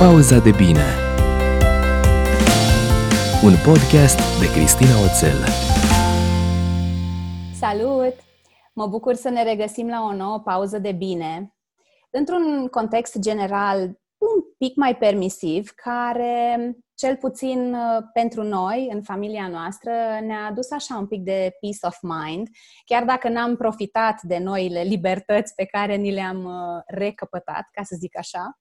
Pauza de bine Un podcast de Cristina Oțel Salut! Mă bucur să ne regăsim la o nouă pauză de bine într-un context general un pic mai permisiv, care, cel puțin uh, pentru noi, în familia noastră, ne-a adus așa un pic de peace of mind, chiar dacă n-am profitat de noile libertăți pe care ni le-am uh, recăpătat, ca să zic așa.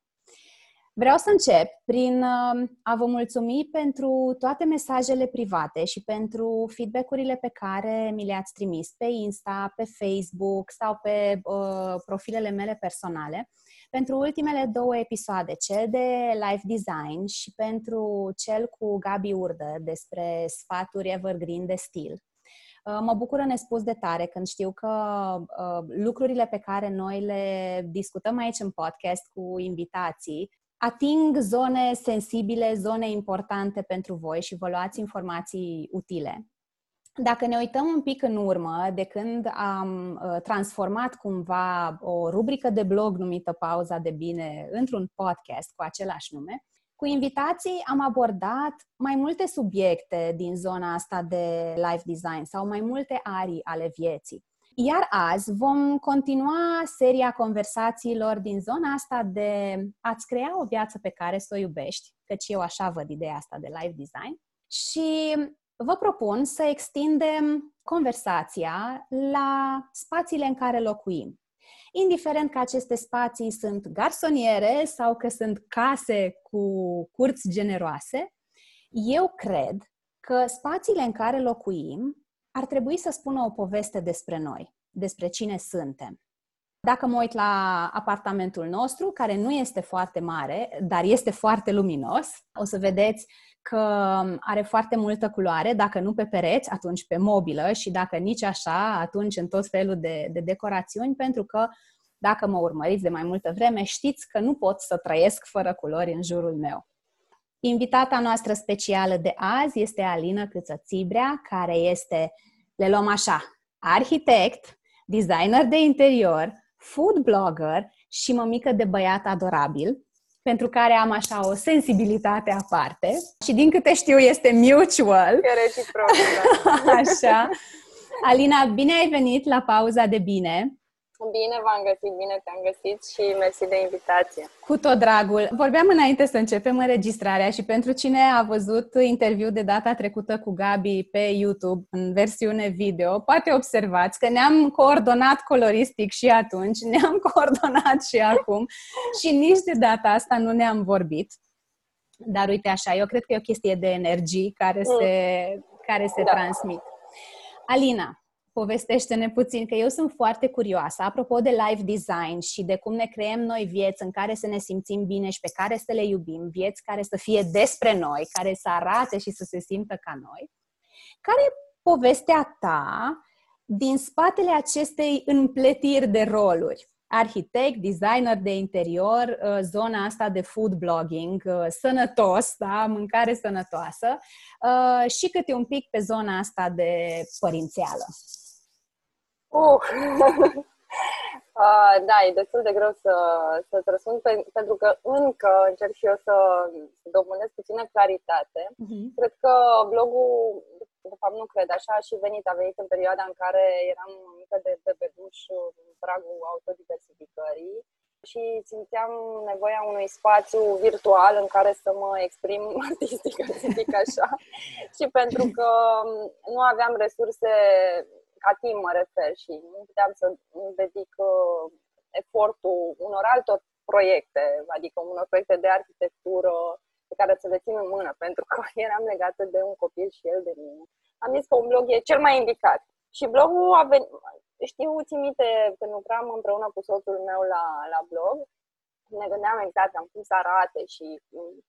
Vreau să încep prin uh, a vă mulțumi pentru toate mesajele private și pentru feedback-urile pe care mi le-ați trimis pe Insta, pe Facebook sau pe uh, profilele mele personale pentru ultimele două episoade, cel de live design și pentru cel cu Gabi Urdă despre sfaturi evergreen de stil. Uh, mă bucură nespus de tare când știu că uh, lucrurile pe care noi le discutăm aici în podcast cu invitații ating zone sensibile, zone importante pentru voi și vă luați informații utile. Dacă ne uităm un pic în urmă, de când am uh, transformat cumva o rubrică de blog numită Pauza de Bine într-un podcast cu același nume, cu invitații am abordat mai multe subiecte din zona asta de life design sau mai multe arii ale vieții. Iar azi vom continua seria conversațiilor din zona asta de a-ți crea o viață pe care să o iubești, căci eu așa văd ideea asta de life design, și vă propun să extindem conversația la spațiile în care locuim. Indiferent că aceste spații sunt garsoniere sau că sunt case cu curți generoase, eu cred că spațiile în care locuim ar trebui să spună o poveste despre noi, despre cine suntem. Dacă mă uit la apartamentul nostru, care nu este foarte mare, dar este foarte luminos, o să vedeți că are foarte multă culoare, dacă nu pe pereți, atunci pe mobilă și dacă nici așa, atunci în tot felul de, de decorațiuni, pentru că dacă mă urmăriți de mai multă vreme, știți că nu pot să trăiesc fără culori în jurul meu. Invitata noastră specială de azi este Alina Câță-Țibrea, care este, le luăm așa, arhitect, designer de interior, food blogger și mămică de băiat adorabil, pentru care am așa o sensibilitate aparte și din câte știu este mutual. E reciproc, da. Așa. Alina, bine ai venit la pauza de bine. Bine v-am găsit, bine te-am găsit și mersi de invitație. Cu tot dragul. Vorbeam înainte să începem înregistrarea și pentru cine a văzut interviul de data trecută cu Gabi pe YouTube în versiune video, poate observați că ne-am coordonat coloristic și atunci, ne-am coordonat și acum și nici de data asta nu ne-am vorbit. Dar uite așa, eu cred că e o chestie de energii care se, care se da. transmit. Alina, povestește-ne puțin, că eu sunt foarte curioasă, apropo de life design și de cum ne creăm noi vieți în care să ne simțim bine și pe care să le iubim, vieți care să fie despre noi, care să arate și să se simtă ca noi. Care e povestea ta din spatele acestei împletiri de roluri? Arhitect, designer de interior, uh, zona asta de food blogging, uh, sănătos, da, mâncare sănătoasă uh, și câte un pic pe zona asta de părințeală. Uh. uh, da, e destul de greu să, să-ți răspund pe, pentru că încă încerc și eu să, să dobândesc puțină claritate. Uh-huh. Cred că blogul, de fapt nu cred, așa a și venit, a venit în perioada în care eram mică de bebeluș în pragul autodiversificării și simțeam nevoia unui spațiu virtual în care să mă exprim artistic, să zic așa. și pentru că nu aveam resurse ca timp mă refer și nu puteam să dedic uh, efortul unor altor proiecte, adică unor proiecte de arhitectură pe care să le țin în mână, pentru că eram legată de un copil și el de mine. Am zis că un blog e cel mai indicat. Și blogul a venit, știu, țin minte, când lucram împreună cu soțul meu la, la blog, ne gândeam exact am cum să arate și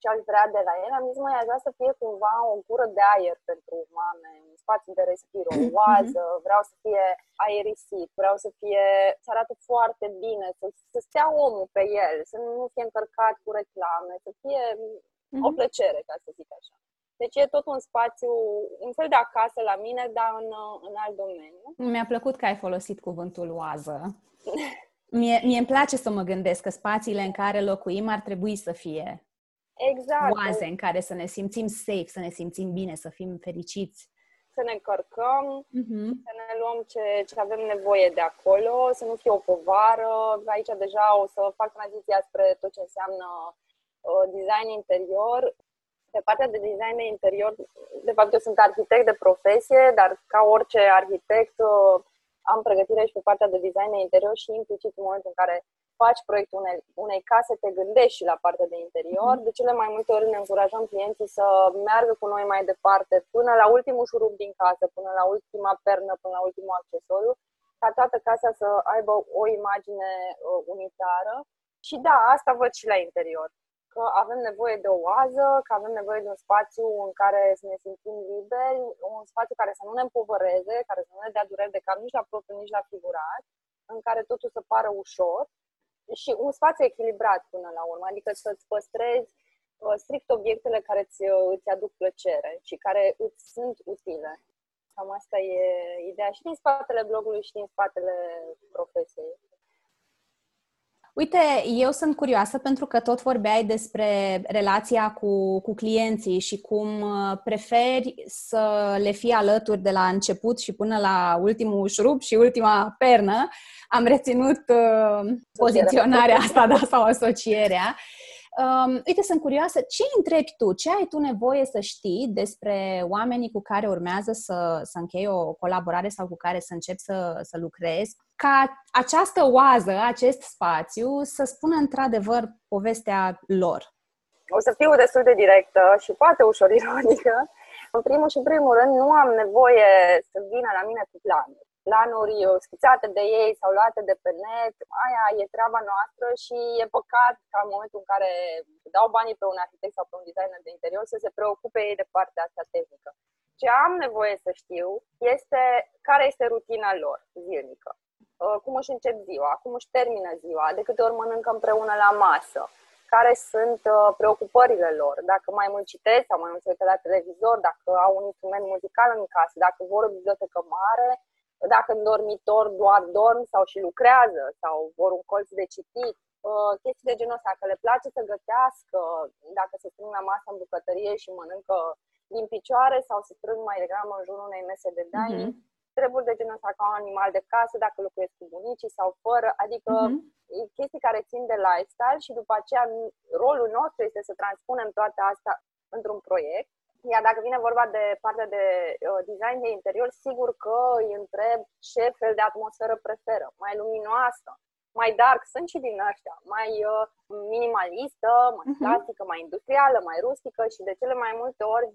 ce aș vrea de la el, am zis, mai aș vrea să fie cumva o gură de aer pentru mame, un spațiu de respiro, o mhm. oază, vreau să fie aerisit, vreau să fie, să arate foarte bine, să, să stea omul pe el, să nu fie încărcat cu reclame, să fie o mhm. plăcere, ca să zic așa. Deci e tot un spațiu, un fel de acasă la mine, dar în, în alt domeniu. Mi-a plăcut că ai folosit cuvântul oază. Mie, mie îmi place să mă gândesc că spațiile în care locuim ar trebui să fie exact. oaze în care să ne simțim safe, să ne simțim bine, să fim fericiți. Să ne încărcăm, uh-huh. să ne luăm ce, ce avem nevoie de acolo, să nu fie o povară. Aici deja o să fac tranziția spre tot ce înseamnă uh, design interior. Pe partea de design de interior, de fapt eu sunt arhitect de profesie, dar ca orice arhitect uh, am pregătire și pe partea de design de interior și implicit în momentul în care faci proiectul unei, unei case, te gândești și la partea de interior. Mhm. De cele mai multe ori ne încurajăm clienții să meargă cu noi mai departe, până la ultimul șurub din casă, până la ultima pernă, până la ultimul accesoriu, ca toată casa să aibă o imagine uh, unitară. Și da, asta văd și la interior. Că avem nevoie de o oază, că avem nevoie de un spațiu în care să ne simțim liberi, un spațiu care să nu ne împovăreze, care să nu ne dea dureri de cap nici la propriu, nici la figurat, în care totul să pară ușor și un spațiu echilibrat până la urmă, adică să-ți păstrezi uh, strict obiectele care îți, uh, îți aduc plăcere și care îți sunt utile. Cam asta e ideea și din spatele blogului și din spatele profesiei. Uite, eu sunt curioasă pentru că tot vorbeai despre relația cu, cu clienții și cum uh, preferi să le fii alături de la început și până la ultimul șurub și ultima pernă. Am reținut uh, poziționarea asta da, sau asocierea. Um, uite, sunt curioasă, ce întrebi tu? Ce ai tu nevoie să știi despre oamenii cu care urmează să, să închei o colaborare sau cu care să încep să, să lucrezi? Ca această oază, acest spațiu, să spună într-adevăr povestea lor. O să fiu destul de directă și poate ușor ironică. În primul și în primul rând, nu am nevoie să vină la mine cu planuri planuri schițate de ei sau luate de pe net, aia e treaba noastră și e păcat ca în momentul în care dau banii pe un arhitect sau pe un designer de interior să se preocupe ei de partea asta tehnică. Ce am nevoie să știu este care este rutina lor zilnică, uh, cum își încep ziua, cum își termină ziua, de câte ori mănâncă împreună la masă, care sunt uh, preocupările lor, dacă mai mult citesc sau mai mult se uită la televizor, dacă au un instrument muzical în casă, dacă vor o bibliotecă mare, dacă în dormitor doar dorm sau și lucrează sau vor un colț de citit, uh, chestii de genul ăsta, că le place să gătească, dacă se strâng la masă în bucătărie și mănâncă din picioare sau se strâng mai degrabă în jurul unei mese de dining, uh-huh. treburi de genul ăsta ca un animal de casă, dacă locuiesc cu bunicii sau fără, adică uh-huh. chestii care țin de lifestyle și după aceea rolul nostru este să transpunem toate astea într-un proiect iar dacă vine vorba de partea de uh, design de interior, sigur că îi întreb ce fel de atmosferă preferă. Mai luminoasă, mai dark, sunt și din ăștia, mai uh, minimalistă, mai uh-huh. clasică, mai industrială, mai rustică și de cele mai multe ori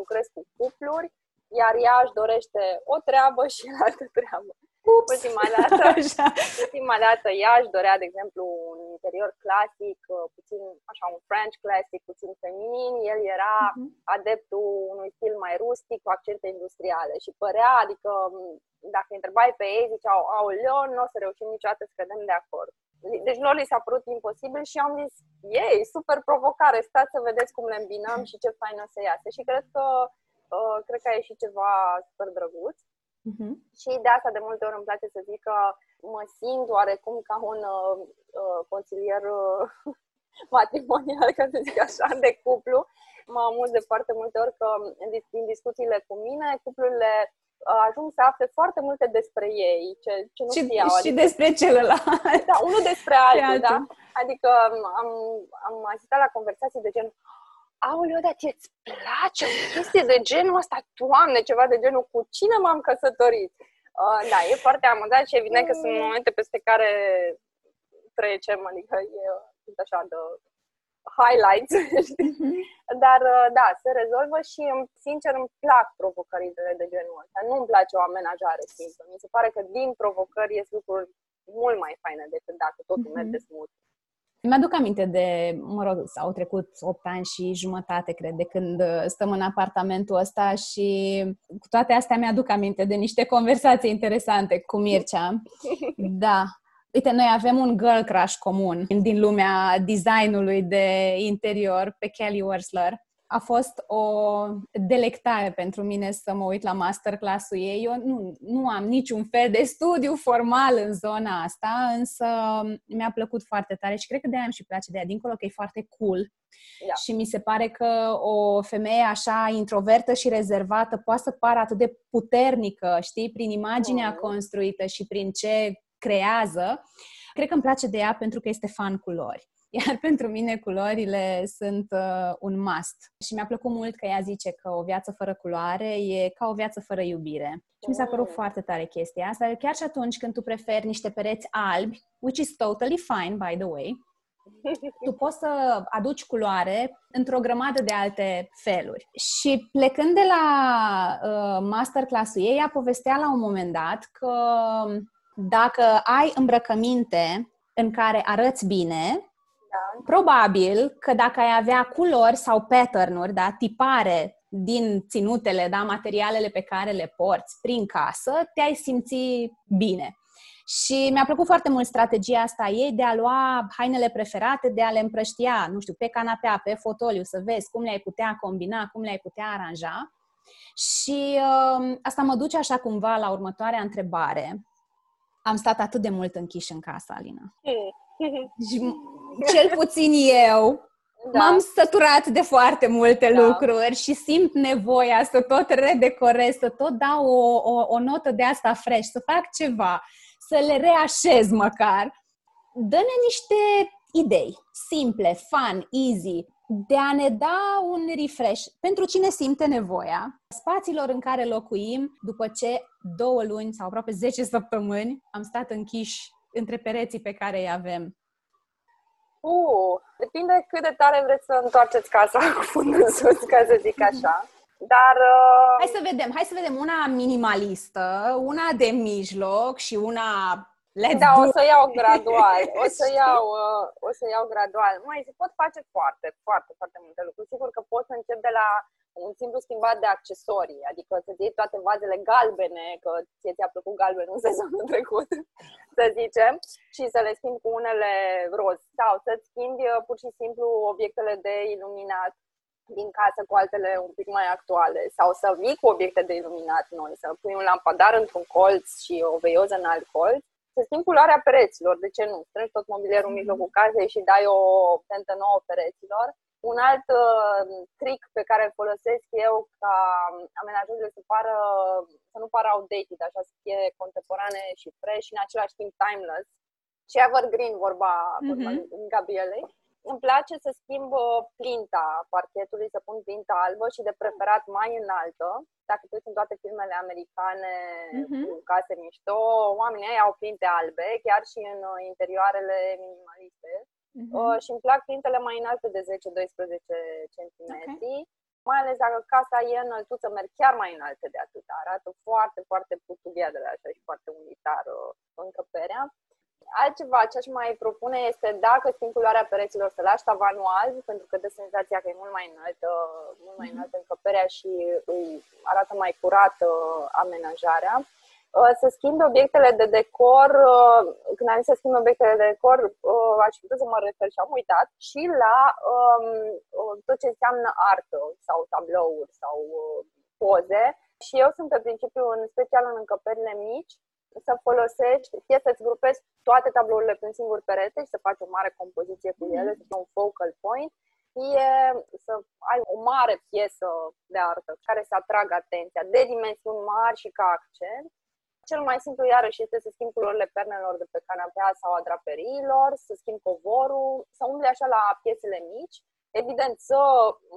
lucrez cu cupluri, iar ea își dorește o treabă și altă treabă. Ups. Ultima dată, ultima dată ea își dorea, de exemplu, un interior clasic, uh, puțin așa un French classic, puțin feminin. El era uh-huh. adeptul unui stil mai rustic, cu accente industriale și părea, adică dacă întrebai pe ei, ziceau, Leon, nu o să reușim niciodată să cădem de acord. Deci lor li s-a părut imposibil și am zis, ei, super provocare, stați să vedeți cum le îmbinăm și ce fain o să iasă. Și cred că, uh, cred că a ieșit ceva super drăguț. Uh-huh. Și de asta de multe ori îmi place să zic că mă simt oarecum ca un uh, uh, consilier uh, matrimonial, ca să zic așa, de cuplu. Mă amuz de foarte multe ori că din discuțiile cu mine, cuplurile uh, ajung să afle foarte multe despre ei, ce, ce nu și, știau. Și adică, despre celălalt. Da, unul despre altul, da? Adică am, am asistat la conversații de gen aoleu, dar ți-ți place o chestie de genul ăsta? Doamne, ceva de genul, cu cine m-am căsătorit? Uh, da, e foarte amuzat și evident că sunt mm. momente peste care trecem, adică e așa de highlights, mm-hmm. Dar uh, da, se rezolvă și sincer îmi plac provocările de genul ăsta. Nu îmi place o amenajare simplă. Mi se pare că din provocări ies lucruri mult mai faine decât dacă totul mm-hmm. merge smooth. Mi-aduc aminte de, mă rog, s-au trecut 8 ani și jumătate, cred, de când uh, stăm în apartamentul ăsta și cu toate astea mi-aduc aminte de niște conversații interesante cu Mircea. Da. Uite, noi avem un girl crush comun din lumea designului de interior pe Kelly Wersler. A fost o delectare pentru mine să mă uit la masterclass-ul ei. Eu nu, nu am niciun fel de studiu formal în zona asta, însă mi-a plăcut foarte tare și cred că de-aia îmi și place de ea, dincolo că e foarte cool. Da. Și mi se pare că o femeie așa introvertă și rezervată poate să pară atât de puternică, știi, prin imaginea mm. construită și prin ce creează. Cred că îmi place de ea pentru că este fan culori. Iar pentru mine culorile sunt uh, un must. Și mi-a plăcut mult că ea zice că o viață fără culoare e ca o viață fără iubire. Și mi s-a părut mm. foarte tare chestia asta. Chiar și atunci când tu preferi niște pereți albi, which is totally fine, by the way, tu poți să aduci culoare într-o grămadă de alte feluri. Și plecând de la uh, masterclass-ul ei, ea povestea la un moment dat că dacă ai îmbrăcăminte în care arăți bine, da. Probabil că dacă ai avea culori sau pattern-uri, da, tipare din ținutele, da, materialele pe care le porți prin casă, te-ai simți bine. Și mi-a plăcut foarte mult strategia asta ei de a lua hainele preferate, de a le împrăștia, nu știu, pe canapea, pe fotoliu, să vezi cum le-ai putea combina, cum le-ai putea aranja. Și uh, asta mă duce așa cumva la următoarea întrebare. Am stat atât de mult închiși în casă, Alina. și cel puțin eu, da. m-am săturat de foarte multe da. lucruri și simt nevoia să tot redecorez, să tot dau o, o, o notă de asta fresh, să fac ceva, să le reașez măcar. Dă-ne niște idei simple, fun, easy, de a ne da un refresh pentru cine simte nevoia, spațiilor în care locuim după ce două luni sau aproape 10 săptămâni am stat închiși între pereții pe care îi avem. Uh, depinde cât de tare vreți să întoarceți casa cu fundul sus, ca să zic așa. Dar... Uh... Hai să vedem, hai să vedem una minimalistă, una de mijloc și una Let's da, do o să iau gradual. O să iau, uh, o să iau gradual. Mai se pot face foarte, foarte, foarte multe lucruri. Sigur că pot să încep de la un simplu schimbat de accesorii, adică să-ți iei toate vazele galbene, că ție ți-a plăcut galben în sezonul trecut, să zicem, și să le schimbi cu unele roz. Sau să-ți schimbi uh, pur și simplu obiectele de iluminat din casă cu altele un pic mai actuale sau să vii cu obiecte de iluminat noi, să pui un lampadar într-un colț și o veioză în alt colț, să schimbi culoarea pereților, de ce nu? Strângi tot mobilierul în mijlocul casei și dai o tentă nouă pereților un alt uh, trick pe care îl folosesc eu ca amenajările să, pară, să nu pară outdated, așa să fie contemporane și fresh și în același timp timeless și evergreen, vorba, mm-hmm. vorba Gabrielei. Îmi place să schimb uh, plinta parchetului, să pun plinta albă și de preferat mai înaltă. Dacă tu în toate filmele americane mm-hmm. cu case mișto, oamenii ei au plinte albe, chiar și în uh, interioarele minimaliste. Uh-huh. Uh, și îmi plac plintele mai înalte de 10-12 cm. Okay. Mai ales dacă casa e înăltuță, merg chiar mai înalte de atât. Arată foarte, foarte de la așa și foarte unitar uh, încăperea. Altceva ce aș mai propune este dacă schimb culoarea pereților să lași tavanul alb, pentru că dă senzația că e mult mai înaltă, mult mai mhm. înaltă încăperea și îi arată mai curată amenajarea. Uh, să schimbi obiectele de decor, uh, când am zis să schimbi obiectele de decor, uh, aș putea să mă refer și am uitat, și la um, tot ce înseamnă artă sau tablouri sau poze. Și eu sunt pe principiu, în special în încăperile mici, să folosești, fie să-ți grupezi toate tablourile pe un singur perete și să faci o mare compoziție cu ele, să fie un focal point, fie să ai o mare piesă de artă care să atragă atenția de dimensiuni mari și ca accent cel mai simplu, iarăși, este să schimb culorile pernelor de pe canapea sau a draperiilor, să schimb covorul, să umbli așa la piesele mici. Evident, să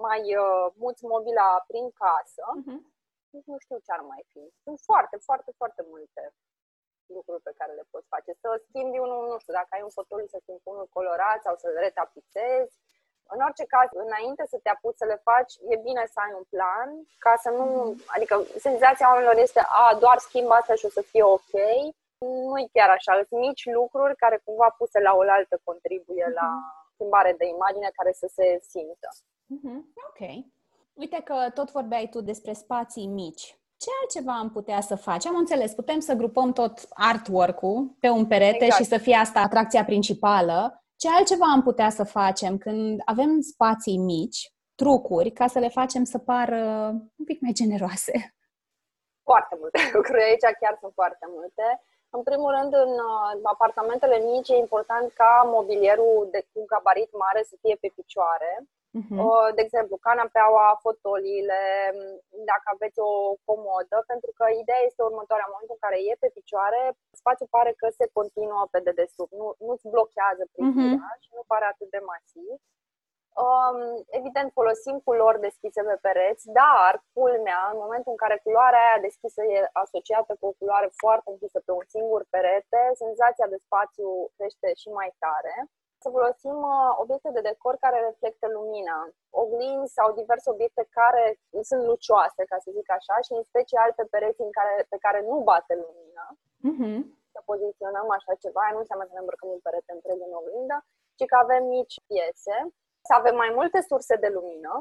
mai uh, muți mobila prin casă. Uh-huh. Nu știu ce ar mai fi. Sunt foarte, foarte, foarte multe lucruri pe care le poți face. Să schimbi unul, nu știu, dacă ai un fotoliu, să schimbi unul colorat sau să-l retapizezi în orice caz, înainte să te apuci să le faci, e bine să ai un plan, ca să nu, adică senzația oamenilor este, a, doar schimb asta și o să fie ok. Nu e chiar așa, sunt mici lucruri care cumva puse la oaltă contribuie uh-huh. la mhm. schimbare de imagine care să se simtă. Uh-huh. Ok. Uite că tot vorbeai tu despre spații mici. Ce altceva am putea să facem? Am înțeles, putem să grupăm tot artwork-ul pe un perete exact. și să fie asta atracția principală, ce altceva am putea să facem când avem spații mici trucuri ca să le facem să pară un pic mai generoase? Foarte multe lucruri. Aici chiar sunt foarte multe. În primul rând, în uh, apartamentele mici e important ca mobilierul de cu gabarit mare să fie pe picioare. Uh-huh. De exemplu, canapeaua, fotoliile, dacă aveți o comodă, pentru că ideea este următoarea. În momentul în care e pe picioare, spațiul pare că se continuă pe dedesubt, nu, nu-ți blochează privirea uh-huh. și nu pare atât de masiv. Um, evident, folosim culori deschise pe pereți, dar, culmea, în momentul în care culoarea aia deschisă e asociată cu o culoare foarte închisă pe un singur perete, senzația de spațiu crește și mai tare să folosim uh, obiecte de decor care reflectă lumina, oglinzi sau diverse obiecte care sunt lucioase, ca să zic așa, și în special pe pereți în care, pe care nu bate lumina. Uh-huh. Să poziționăm așa ceva, nu înseamnă să ne îmbrăcăm un perete întreg în oglindă, ci că avem mici piese, să avem mai multe surse de lumină,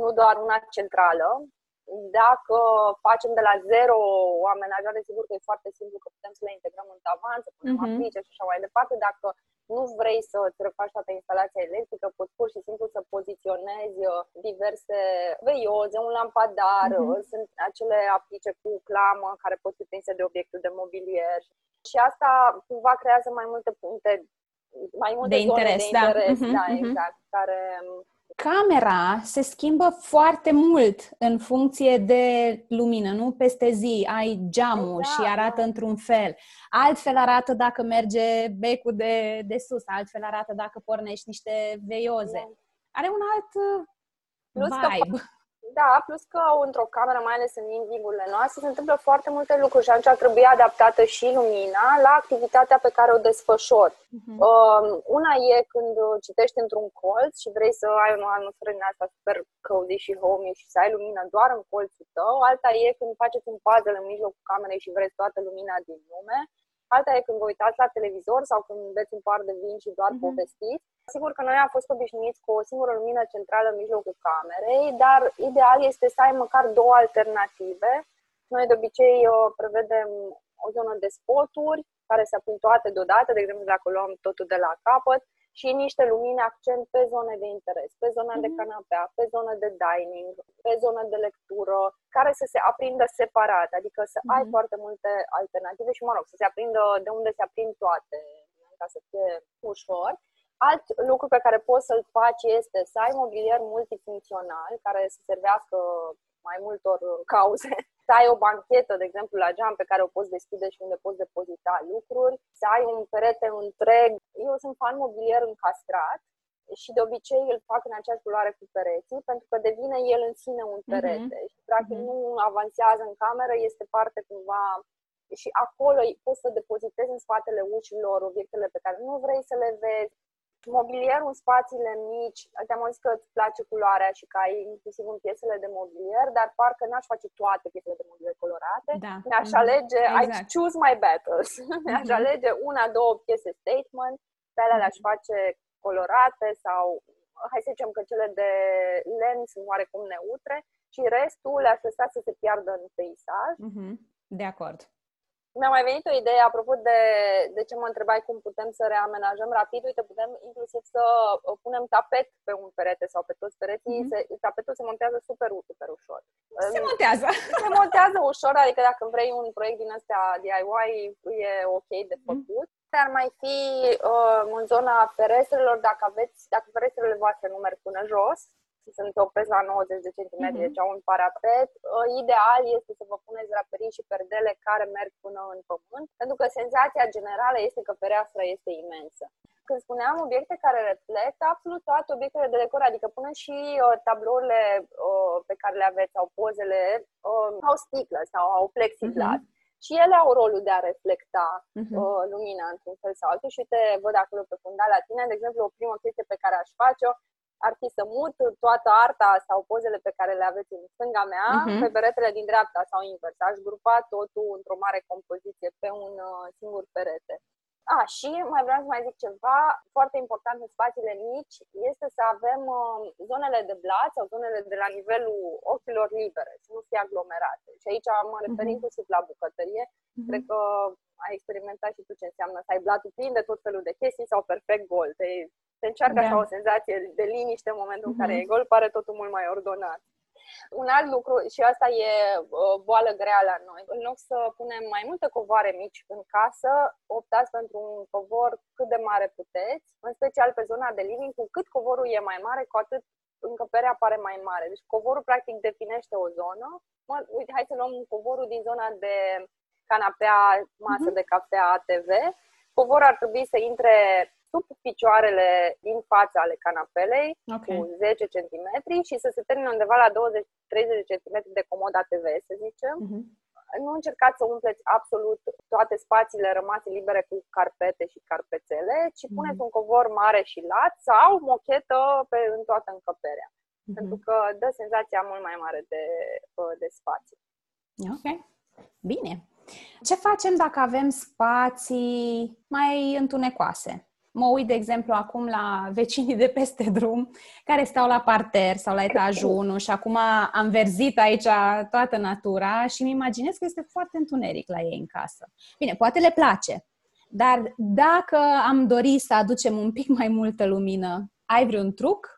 nu doar una centrală. Dacă facem de la zero o amenajare, sigur că e foarte simplu că putem să le integrăm în tavan, să punem uh-huh. aplice și așa mai departe. Dacă nu vrei să îți refaci toată instalația electrică, poți pur și simplu să poziționezi uh, diverse veioze, un lampadar, mm-hmm. sunt acele aplice cu clamă care pot fi prinse de obiectul de mobilier. Și asta cumva creează mai multe puncte, mai multe de interes, de interes, da, da mm-hmm. exact, care camera se schimbă foarte mult în funcție de lumină, nu? Peste zi ai geamul exact, și arată da. într-un fel. Altfel arată dacă merge becul de, de sus, altfel arată dacă pornești niște veioze. Da. Are un alt Plus vibe. Că da, plus că într-o cameră, mai ales în invigurile noastre, se întâmplă foarte multe lucruri și atunci trebuie adaptată și lumina la activitatea pe care o desfășori. Uh-huh. Uh, una e când citești într-un colț și vrei să ai o atmosferă din asta super cozy și homey și să ai lumină doar în colțul tău. Alta e când faceți un puzzle în mijlocul camerei și vreți toată lumina din lume. Alta e când vă uitați la televizor sau când beți un par de vin și doar uh-huh. povestiți. Sigur că noi am fost obișnuiți cu o singură lumină centrală în mijlocul camerei, dar ideal este să ai măcar două alternative. Noi de obicei prevedem o zonă de spoturi care se aprind toate deodată, de exemplu dacă luăm totul de la capăt, și niște lumini accent pe zone de interes, pe zona mm-hmm. de mhm. canapea, pe zona de dining, pe zona de lectură, care să se aprindă separat, adică să mm-hmm. ai mhm. foarte multe alternative și, mă rog, să se aprindă de unde se aprind toate, ca să fie ușor. Alt lucru pe care poți să-l faci este să ai mobilier multifuncțional care să servească mai multor cauze. Să ai o banchetă, de exemplu, la geam pe care o poți deschide și unde poți depozita lucruri, să ai un perete întreg. Eu sunt fan mobilier încastrat și de obicei îl fac în aceeași culoare cu pereții, pentru că devine el în sine un mhm. perete mm-hmm. și practic mm-hmm. nu avansează în cameră, este parte cumva și acolo poți să depozitezi în spatele ușilor obiectele pe care nu vrei să le vezi, mobilierul în spațiile mici, te-am zis că îți place culoarea și că ai inclusiv în piesele de mobilier, dar parcă n-aș face toate piesele de mobilier colorate. Da. Mi-aș mhm. alege, exact. I choose my battles. Mi-aș mhm. alege una, două piese statement, pe alea le-aș mhm. face colorate sau hai să zicem că cele de len sunt oarecum neutre și restul le-aș lăsa să se piardă în peisaj. Mm-hmm. De acord mi-a mai venit o idee apropo de, de ce mă întrebai cum putem să reamenajăm rapid. Uite, putem inclusiv să uh, punem tapet pe un perete sau pe toți pereții. Mm-hmm. Se, tapetul se montează super, super ușor. Se montează. Se montează ușor, adică dacă vrei un proiect din ăsta DIY, e ok de mhm. făcut. Mm-hmm. Ar mai fi uh, în zona ferestrelor, dacă aveți, dacă ferestrele voastre nu merg până jos, sunt opresc la 90 de centimetri, uh-huh. deci au un parapet. Uh, ideal este să vă puneți draperii și perdele care merg până în pământ, pentru că senzația generală este că fereastra este imensă. Când spuneam obiecte care reflectă, absolut toate obiectele de decor, adică până și uh, tablourile uh, pe care le aveți sau pozele, uh, au sticlă sau au plexiglas. Uh-huh și ele au rolul de a reflecta uh-huh. uh, lumina într-un fel sau altul și uite, văd acolo pe fundal la tine, de exemplu, o primă chestie pe care aș face-o ar fi să mut toată arta sau pozele pe care le aveți în stânga mea uh-huh. pe peretele din dreapta sau invers. Aș grupa totul într-o mare compoziție pe un uh, singur perete. A, și mai vreau să mai zic ceva, foarte important în spațiile mici este să avem uh, zonele de blat sau zonele de la nivelul ochilor libere, să nu fie aglomerate. Și aici mă refer uh-huh. inclusiv la bucătărie. Uh-huh. Cred că ai experimentat și tu ce înseamnă să ai blatul plin de tot felul de chestii sau perfect gol. Te, te încearcă da. așa o senzație de liniște în momentul uh-huh. în care e gol, pare totul mult mai ordonat. Un alt lucru, și asta e uh, boală grea la noi, în loc să punem mai multe covoare mici în casă, optați pentru un covor cât de mare puteți, în special pe zona de living, cu cât covorul e mai mare, cu atât încăperea pare mai mare. Deci covorul practic definește o zonă. Mă, uite, hai să luăm covorul din zona de canapea, masă uh-huh. de cafea, ATV. Covorul ar trebui să intre sub picioarele din fața ale canapelei okay. cu 10 cm și să se termine undeva la 20-30 cm de comod ATV, să zicem. Uh-huh. Nu încercați să umpleți absolut toate spațiile rămase libere cu carpete și carpețele, ci uh-huh. puneți un covor mare și lat sau mochetă pe, în toată încăperea. Uh-huh. Pentru că dă senzația mult mai mare de, de spațiu. Ok. Bine. Ce facem dacă avem spații mai întunecoase? Mă uit, de exemplu, acum la vecinii de peste drum care stau la parter sau la etajul 1 și acum am verzit aici toată natura și îmi imaginez că este foarte întuneric la ei în casă. Bine, poate le place, dar dacă am dori să aducem un pic mai multă lumină, ai vreun truc?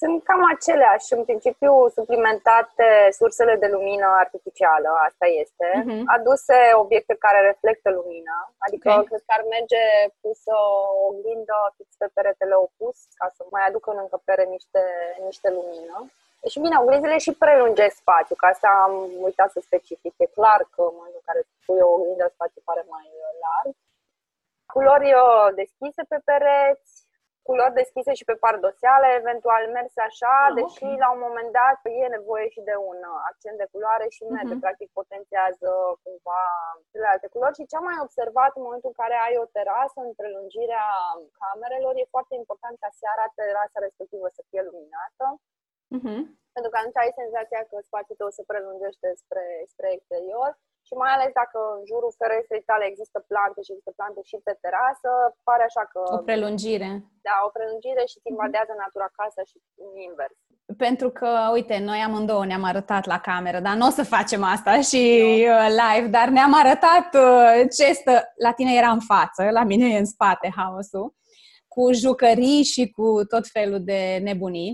Sunt cam aceleași. În principiu, suplimentate sursele de lumină artificială, asta este. Uh-huh. Aduse obiecte care reflectă lumina. Adică, okay. cred că ar merge pusă o oglindă fix pe peretele opus, ca să mai aducă în încăpere niște, niște lumină. Și bine, oglinzile și prelungesc spațiu, că asta am uitat să specific. E clar că în momentul în care pui o oglindă, spațiul pare mai larg. Culori uh, deschise pe pereți, culori deschise și pe pardoseale, eventual merse așa, ah, deși okay. la un moment dat e nevoie și de un accent de culoare și merge, uh-huh. practic potențiază cumva celelalte culori. Și ce am mai observat în momentul în care ai o terasă în prelungirea camerelor, e foarte important ca seara terasa respectivă să fie luminată. Uh-huh. Pentru că atunci ai senzația că spațiul tău se prelungește spre, spre exterior și mai ales dacă în jurul ferestrei tale există plante și există plante și pe terasă, pare așa că... O prelungire. Da, o prelungire și îți invadează natura casa și invers. Pentru că, uite, noi amândouă ne-am arătat la cameră, dar nu o să facem asta și no. Uh, live, dar ne-am arătat uh, ce stă... La tine era în față, la mine e în spate haosul, cu jucării și cu tot felul de nebunii.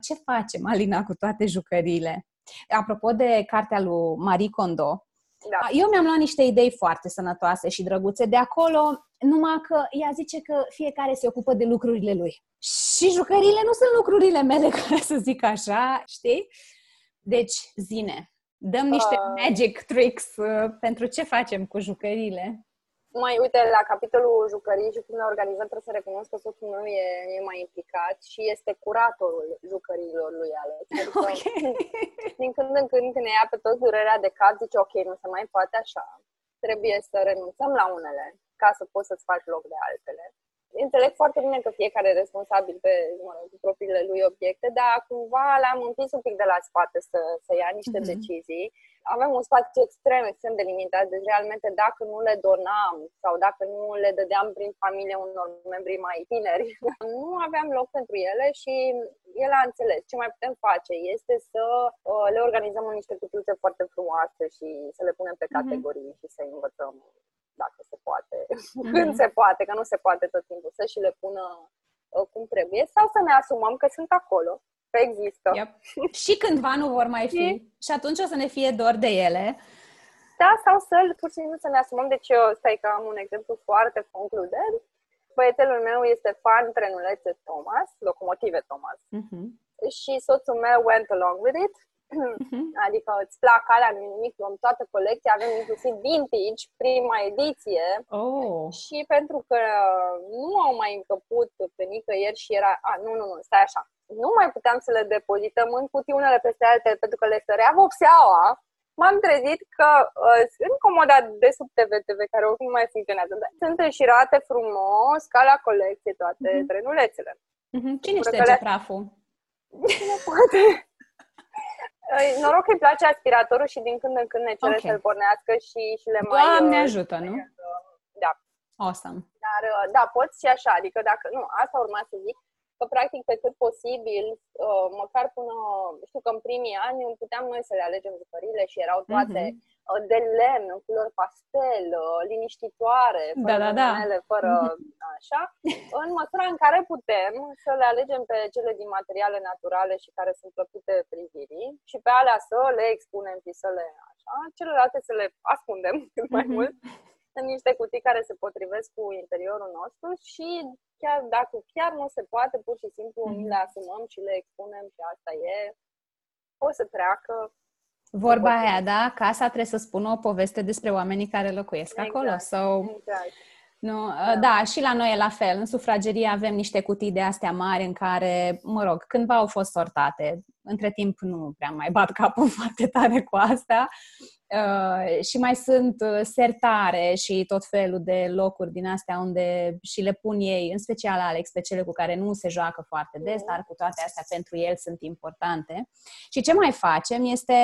Ce facem, Alina, cu toate jucăriile? Apropo de cartea lui Marie Kondo, da. Eu mi-am luat niște idei foarte sănătoase și drăguțe de acolo, numai că ea zice că fiecare se ocupă de lucrurile lui. Și jucările nu sunt lucrurile mele, ca să zic așa, știi? Deci, zine, dăm niște uh... magic tricks uh, pentru ce facem cu jucările mai uite, la capitolul jucării și cum le organizăm, trebuie să recunosc că soțul meu e, e mai implicat și este curatorul jucăriilor lui Alex. Adică, okay. din când în când, când ne ia pe toți durerea de cap, zice, ok, nu se mai poate așa. Trebuie să renunțăm la unele ca să poți să-ți faci loc de altele înțeleg foarte bine că fiecare e responsabil pe mă rog, propriile lui obiecte, dar cumva le-am împins un pic de la spate să, să ia niște mm-hmm. decizii. Avem un spațiu extrem, extrem de limitat, deci realmente dacă nu le donam sau dacă nu le dădeam prin familie unor membri mai tineri, nu aveam loc pentru ele și el a înțeles. Ce mai putem face este să uh, le organizăm în niște cutiuțe foarte frumoase și să le punem pe mhm. categorii mm-hmm. și să învățăm dacă se poate, mm-hmm. când se poate, că nu se poate tot timpul, să și le pună uh, cum trebuie, sau să ne asumăm că sunt acolo, că există. Yep. și cândva nu vor mai fi. și atunci o să ne fie dor de ele. Da, sau să pur și simplu să ne asumăm. Deci eu, stai că am un exemplu foarte concludent. Băiețelul meu este fan trenulețe Thomas, locomotive Thomas. Mm-hmm. Și soțul meu went along with it Uh-huh. Adică îți plac alea, nimic, luăm toată colecția, avem inclusiv vintage, prima ediție. Oh. Și pentru că nu au mai încăput pe nicăieri și era, a, nu, nu, nu, stai așa, nu mai puteam să le depozităm în cutii unele peste altele pentru că le sărea vopseaua, m-am trezit că uh, sunt comoda de sub TV-TV care oricum mai funcționează, dar sunt înșirate frumos ca la colecție toate uh-huh. trenulețele. Uh-huh. Cine șterge le... praful? Cine poate? Noroc că îi place aspiratorul și din când în când ne cere okay. să-l pornească și, și le mai... Doamne uh, ajută, nu? Da. Awesome. Dar, uh, da, poți și așa, adică dacă, nu, asta urma să zic, că practic pe cât posibil, uh, măcar până, știu că în primii ani puteam noi să le alegem jucările și erau toate mm-hmm de lemn, în culori pastel, liniștitoare, fără da, da, da. fără așa, în măsura în care putem să le alegem pe cele din materiale naturale și care sunt plăcute privirii și pe alea să le expunem și să le așa, celelalte să le ascundem cât mai mult în niște cutii care se potrivesc cu interiorul nostru și chiar dacă chiar nu se poate, pur și simplu mm-hmm. le asumăm și le expunem și asta e, o să treacă Vorba aia, da? Casa trebuie să spună o poveste despre oamenii care locuiesc exact, acolo. So, exact. Nu, da. da, și la noi e la fel. În sufragerie avem niște cutii de astea mari în care, mă rog, cândva au fost sortate. Între timp nu prea mai bat capul foarte tare cu asta. Uh, și mai sunt uh, sertare și tot felul de locuri din astea unde și le pun ei, în special Alex, pe cele cu care nu se joacă foarte des, dar cu toate astea pentru el sunt importante. Și ce mai facem este,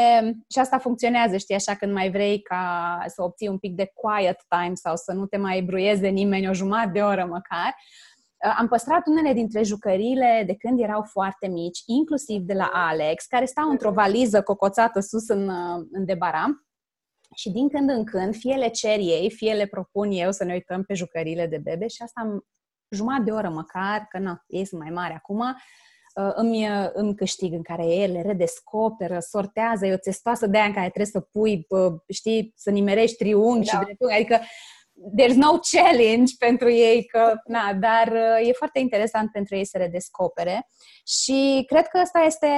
și asta funcționează, știi, așa când mai vrei ca să obții un pic de quiet time sau să nu te mai bruieze nimeni o jumătate de oră măcar, uh, am păstrat unele dintre jucăriile de când erau foarte mici, inclusiv de la Alex, care stau într-o valiză cocoțată sus în, în debaram și din când în când, fie le cer ei, fie le propun eu să ne uităm pe jucările de bebe și asta am jumătate de oră măcar, că na, ei sunt mai mari acum, uh, îmi, uh, îmi câștig în care ele redescoperă, sortează, e o testoasă de aia în care trebuie să pui, știi, să nimerești triunghi da. și dreptunghi, adică there's no challenge pentru ei, că, na, dar uh, e foarte interesant pentru ei să le descopere și cred că ăsta este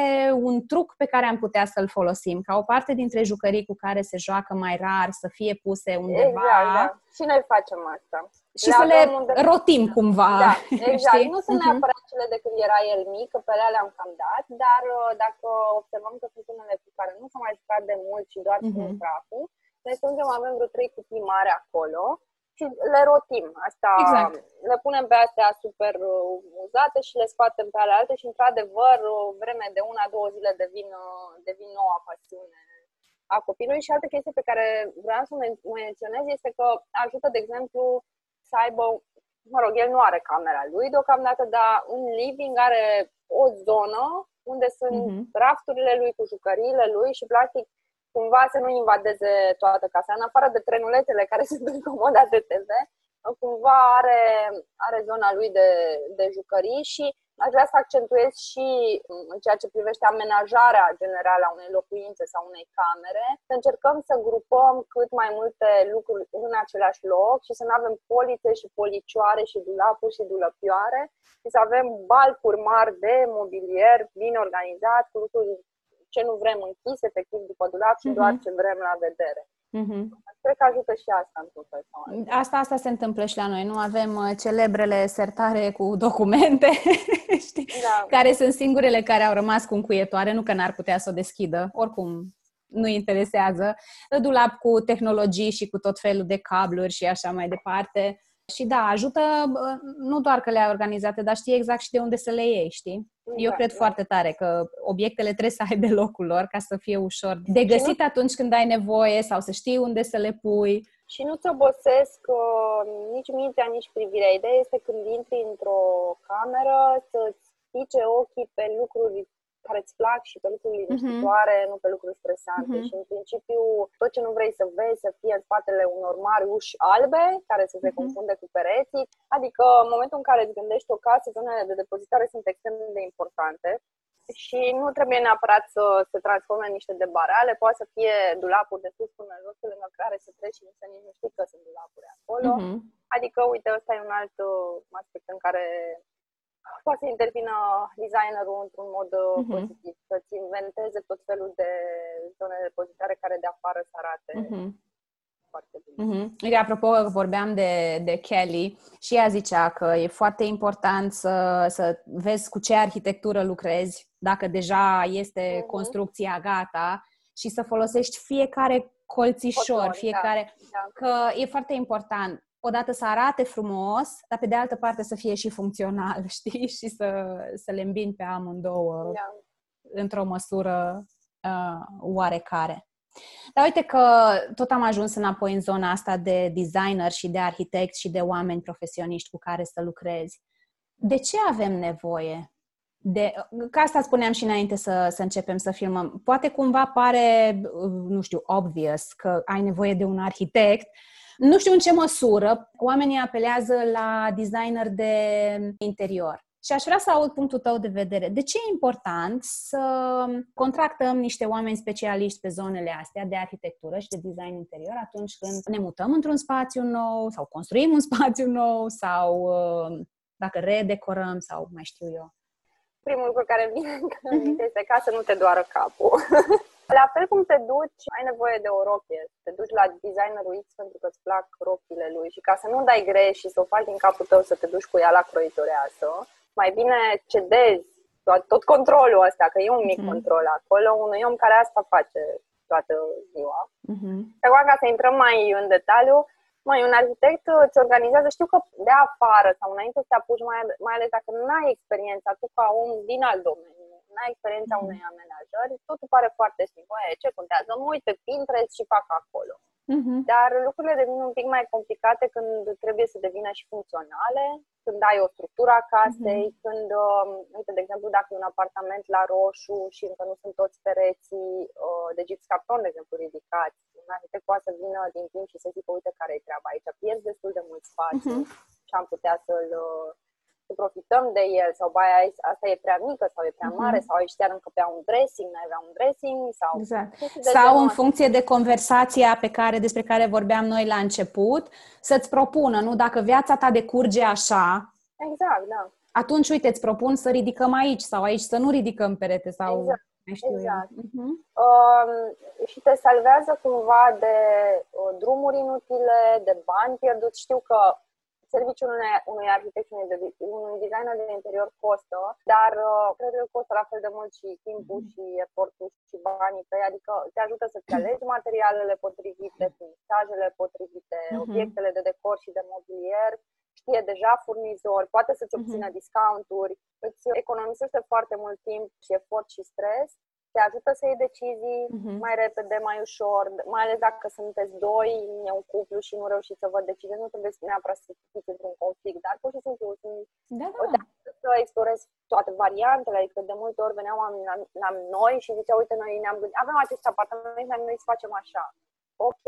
un truc pe care am putea să-l folosim, ca o parte dintre jucării cu care se joacă mai rar să fie puse undeva. Exact, da. Și noi facem asta. Și le să le unde... rotim cumva. Da, exact. Știi? Nu sunt uh-huh. neapărat cele de când era el mic, că pe alea le-am cam dat, dar uh, dacă observăm că sunt unele cu care nu s-a mai jucat de mult și doar uh-huh. cu praful, noi strângem, avem vreo trei cutii mari acolo și le rotim. Asta exact. le punem pe astea super uh, uzate și le scoatem pe ale alte și într-adevăr o vreme de una, două zile devin, uh, devin noua pasiune a copilului și altă chestie pe care vreau să menționez este că ajută, de exemplu, să aibă, mă rog, el nu are camera lui deocamdată, dar în living are o zonă unde sunt mm-hmm. rafturile lui cu jucăriile lui și practic cumva să nu invadeze toată casa. În afară de trenulețele care sunt în comoda de TV, cumva are, are zona lui de, de jucării și aș vrea să accentuez și în ceea ce privește amenajarea generală a unei locuințe sau unei camere, să încercăm să grupăm cât mai multe lucruri în același loc și să nu avem polițe și policioare și dulapuri și dulăpioare și să avem balcuri mari de mobilier bine organizat, cu lucruri ce nu vrem închis, efectiv, după dulap și uh-huh. doar ce vrem la vedere. Uh-huh. Cred că ajută și asta într-un fel sau Asta, asta se întâmplă și la noi. Nu avem uh, celebrele sertare cu documente, știi? Da. care sunt singurele care au rămas cu încuietoare, nu că n-ar putea să o deschidă. Oricum, nu interesează. Dulap cu tehnologii și cu tot felul de cabluri și așa mai departe. Și da, ajută nu doar că le-ai organizate, dar știi exact și de unde să le iei, știi? Eu da, cred da. foarte tare că obiectele trebuie să aibă locul lor ca să fie ușor de găsit nu... atunci când ai nevoie sau să știi unde să le pui. Și nu-ți obosesc uh, nici mintea, nici privirea. Ideea este când intri într-o cameră să-ți pice ochii pe lucruri care îți plac și pe lucruri mhm. liniștitoare, uh-huh. nu pe lucruri stresante. Uh-huh. Și în principiu tot ce nu vrei să vezi să fie în spatele unor mari uși albe care să se uh-huh. confunde cu pereții. Adică în momentul în care îți gândești o casă, zonele de depozitare sunt extrem de importante și nu trebuie neapărat să se transforme în niște debarale, poate să fie dulapuri de sus până în jos, lângă care să treci și să nici nu știi că sunt dulapuri acolo. Uh-huh. Adică, uite, ăsta e un alt uh, aspect în care poate să intervină designerul într-un mod uh-huh. pozitiv, să-ți inventeze tot felul de zone de depozitare care de afară să arate uh-huh. foarte bine. Uh-huh. Apropo, vorbeam de, de Kelly și ea zicea că e foarte important să, să vezi cu ce arhitectură lucrezi, dacă deja este uh-huh. construcția gata și să folosești fiecare colțișor, Cotor, fiecare... Da, da. Că e foarte important odată să arate frumos, dar pe de altă parte să fie și funcțional, știi? Și să, să le îmbin pe amândouă da. într-o măsură uh, oarecare. Dar uite că tot am ajuns înapoi în zona asta de designer și de arhitect și de oameni profesioniști cu care să lucrezi. De ce avem nevoie de, ca asta spuneam și înainte să, să începem să filmăm. Poate cumva pare, nu știu, obvious că ai nevoie de un arhitect. Nu știu în ce măsură oamenii apelează la designer de interior. Și aș vrea să aud punctul tău de vedere. De ce e important să contractăm niște oameni specialiști pe zonele astea de arhitectură și de design interior atunci când ne mutăm într-un spațiu nou sau construim un spațiu nou sau uh, dacă redecorăm sau mai știu eu? primul lucru care vine în minte mhm. este ca să nu te doară capul. La fel cum te duci, ai nevoie de o rochie. Te duci la designerul X pentru că îți plac rochile lui și ca să nu dai greș și să o faci din capul tău să te duci cu ea la croitoreasă, mai bine cedezi tot, tot controlul ăsta, că e un mic mm-hmm. control acolo, unui om care asta face toată ziua. Mm-hmm. Acum, ca să intrăm mai în detaliu, mai un arhitect îți organizează, știu că de afară sau înainte să te apuci, mai, mai ales dacă nu ai experiența tu ca om din alt domeniu, nu ai experiența mm. unei amenajări, totul pare foarte simplu. E, ce contează? Mă uit pe Pinterest și fac acolo. Mm-hmm. Dar lucrurile devin un pic mai complicate când trebuie să devină și funcționale, când ai o structură a casei, mm-hmm. când, uh, uite, de exemplu, dacă e un apartament la roșu și încă nu sunt toți pereții uh, de gips carton, de exemplu, ridicați, un arhitect poate să vină din timp și să zică, uite care e treaba aici, pierzi destul de mult spațiu mm-hmm. și am putea să-l uh, să profităm de el sau baia asta e prea mică sau e prea mhm. mare mm-hmm. sau aici chiar încăpea un dressing, n-ai avea un dressing sau... Exact. Sau în funcție de conversația pe care, despre care vorbeam noi la început, să-ți propună, nu? Dacă viața ta decurge așa... Exact, da. Atunci, uite, îți propun să ridicăm aici sau aici să nu ridicăm perete sau... Exact. Mai știu exact. eu. Uh-huh. Uh, și te salvează cumva de uh, drumuri inutile, de bani pierduți. Știu că serviciul unui, unui arhitect, unui designer de interior costă, dar uh, cred că costă la fel de mult și timpul și efortul și banii tăi, adică te ajută să-ți alegi materialele potrivite, finisajele potrivite, uh-huh. obiectele de decor și de mobilier, știe deja furnizori, poate să-ți obțină uh-huh. discounturi, îți economisește foarte mult timp și efort și stres te ajută să iei decizii uh-huh. mai repede, mai ușor, mai ales dacă sunteți doi, e un cuplu și nu reușiți să vă decideți, nu trebuie neapărat să fiți într-un conflict, dar pur și simplu da, da. să explorez toate variantele, adică de multe ori veneau oameni la, la noi și ziceau, uite, noi ne-am gândit, avem acest apartament, noi să facem așa. Ok,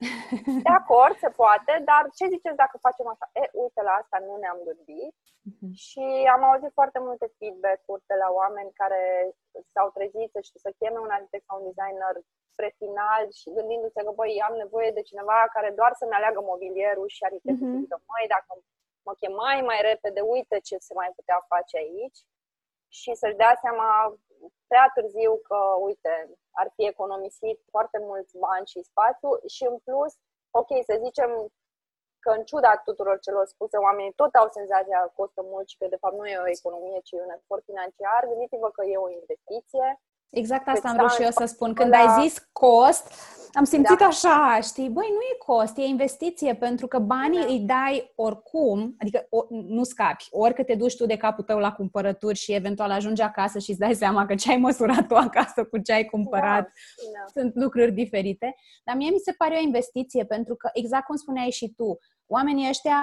de acord, se poate, dar ce ziceți dacă facem așa? E, uite, la asta nu ne-am gândit. Uh-huh. Și am auzit foarte multe feedback-uri de la oameni care s-au trezit să știu, să cheme un arhitect sau un designer spre final și gândindu-se că, băi, am nevoie de cineva care doar să-mi aleagă mobilierul și arhitectul uh-huh. să zică, măi, dacă mă chemai mai repede, uite ce se mai putea face aici și să-și dea seama prea târziu că, uite, ar fi economisit foarte mulți bani și spațiu și în plus, ok, să zicem că în ciuda tuturor celor spuse, oamenii tot au senzația că costă mult și că de fapt nu e o economie, ci e un efort financiar. Gândiți-vă că e o investiție Exact asta am vrut și eu să spun. Când ai zis cost, am simțit da. așa, știi, băi, nu e cost, e investiție, pentru că banii da. îi dai oricum, adică o, nu scapi, orică te duci tu de capul tău la cumpărături și eventual ajungi acasă și îți dai seama că ce ai măsurat tu acasă cu ce ai cumpărat da. Da. sunt lucruri diferite, dar mie mi se pare o investiție, pentru că, exact cum spuneai și tu, oamenii ăștia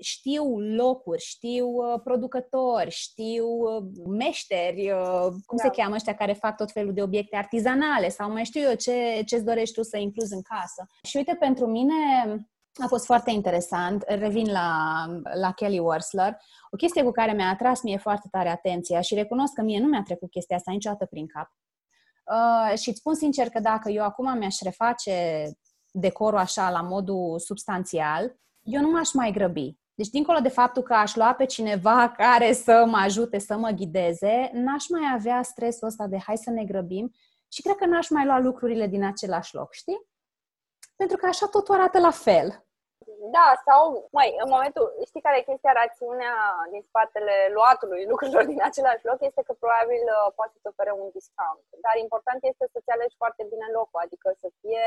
știu locuri, știu uh, producători, știu uh, meșteri, uh, cum da. se cheamă ăștia care fac tot felul de obiecte artizanale sau mai știu eu ce, ce-ți dorești tu să incluzi în casă. Și uite, pentru mine a fost foarte interesant. Revin la, la Kelly Worsler. O chestie cu care mi-a atras mie foarte tare atenția și recunosc că mie nu mi-a trecut chestia asta niciodată prin cap. Uh, și îți spun sincer că dacă eu acum mi-aș reface decorul așa la modul substanțial, eu nu m-aș mai grăbi. Deci, dincolo de faptul că aș lua pe cineva care să mă ajute, să mă ghideze, n-aș mai avea stresul ăsta de hai să ne grăbim și cred că n-aș mai lua lucrurile din același loc, știi? Pentru că așa totul arată la fel. Da, sau, mai, în momentul, știi care e chestia, rațiunea din spatele luatului lucrurilor din același loc este că probabil uh, poate să ofere un discount. Dar important este să-ți alegi foarte bine locul, adică să fie,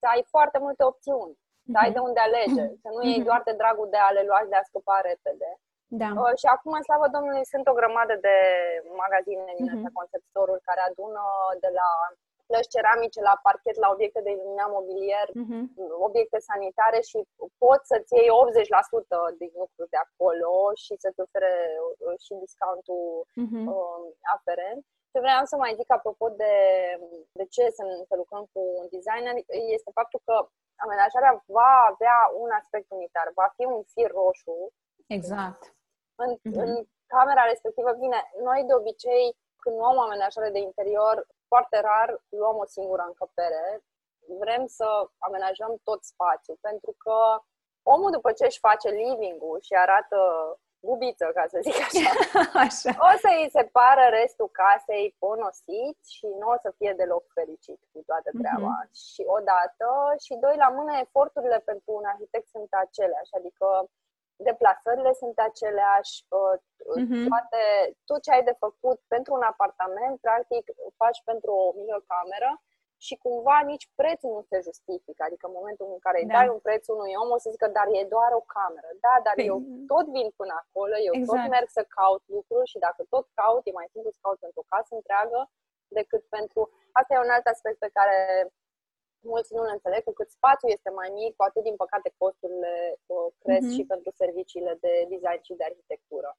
să ai foarte multe opțiuni să ai de unde alege, să nu iei doar de dragul de a le lua și de a scăpa repede. Da. Uh, și acum, slavă Domnului, sunt o grămadă de magazine din uh-huh. conceptorul care adună de la plăci ceramice la parchet, la obiecte de iluminat mobilier, uh-huh. obiecte sanitare și poți să-ți iei 80% din lucruri de acolo și să-ți ofere uh, și discountul uh-huh. uh, aferent. Ce vreau să mai zic apropo de, de ce să, să lucrăm cu un designer este faptul că amenajarea va avea un aspect unitar, va fi un fir roșu. Exact. În, uh-huh. în camera respectivă, bine, noi de obicei când luăm o amenajare de interior, foarte rar luăm o singură încăpere. Vrem să amenajăm tot spațiul, pentru că omul după ce își face living-ul și arată bubiță, ca să zic așa, așa. o să îi separă restul casei ponosit și nu o să fie deloc fericit cu toată mhm. treaba. Mm-hmm. Și odată, și doi la mână, eforturile pentru un arhitect sunt aceleași, adică deplasările sunt aceleași, mm-hmm. toate, tot ce ai de făcut pentru un apartament, practic, faci pentru o mică cameră și cumva nici prețul nu se justifică. Adică în momentul în care da. îi dai un preț unui om, o să zică, dar e doar o cameră. Da, dar păi... eu tot vin până acolo, eu exact. tot merg să caut lucruri și dacă tot caut, e mai simplu să caut pentru o casă întreagă decât pentru... Asta e un alt aspect pe care mulți nu le înțeleg, cu cât spațiul este mai mic, cu atât, din păcate, costurile uh, cresc mm-hmm. și pentru serviciile de design și de arhitectură.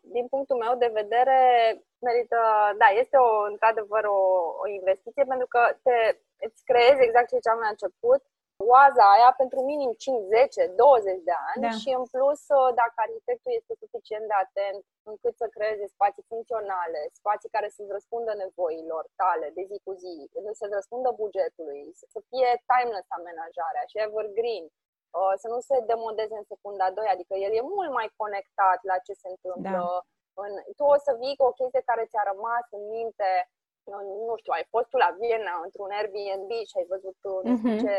Din punctul meu de vedere, merită, da, este o, într-adevăr o, o investiție pentru că te, îți creezi exact ce am la început, oaza aia pentru minim 5, 10, 20 de ani da. și în plus dacă arhitectul este suficient de atent încât să creeze spații funcționale, spații care să-ți răspundă nevoilor tale de zi cu zi, să-ți răspundă bugetului, să fie timeless amenajarea și evergreen, să nu se demodeze în secunda 2, adică el e mult mai conectat la ce se întâmplă. Da. În, tu o să vii cu o chestie care ți-a rămas în minte nu știu, ai fost tu la Viena într-un Airbnb și ai văzut uh, nu știu uh-huh. ce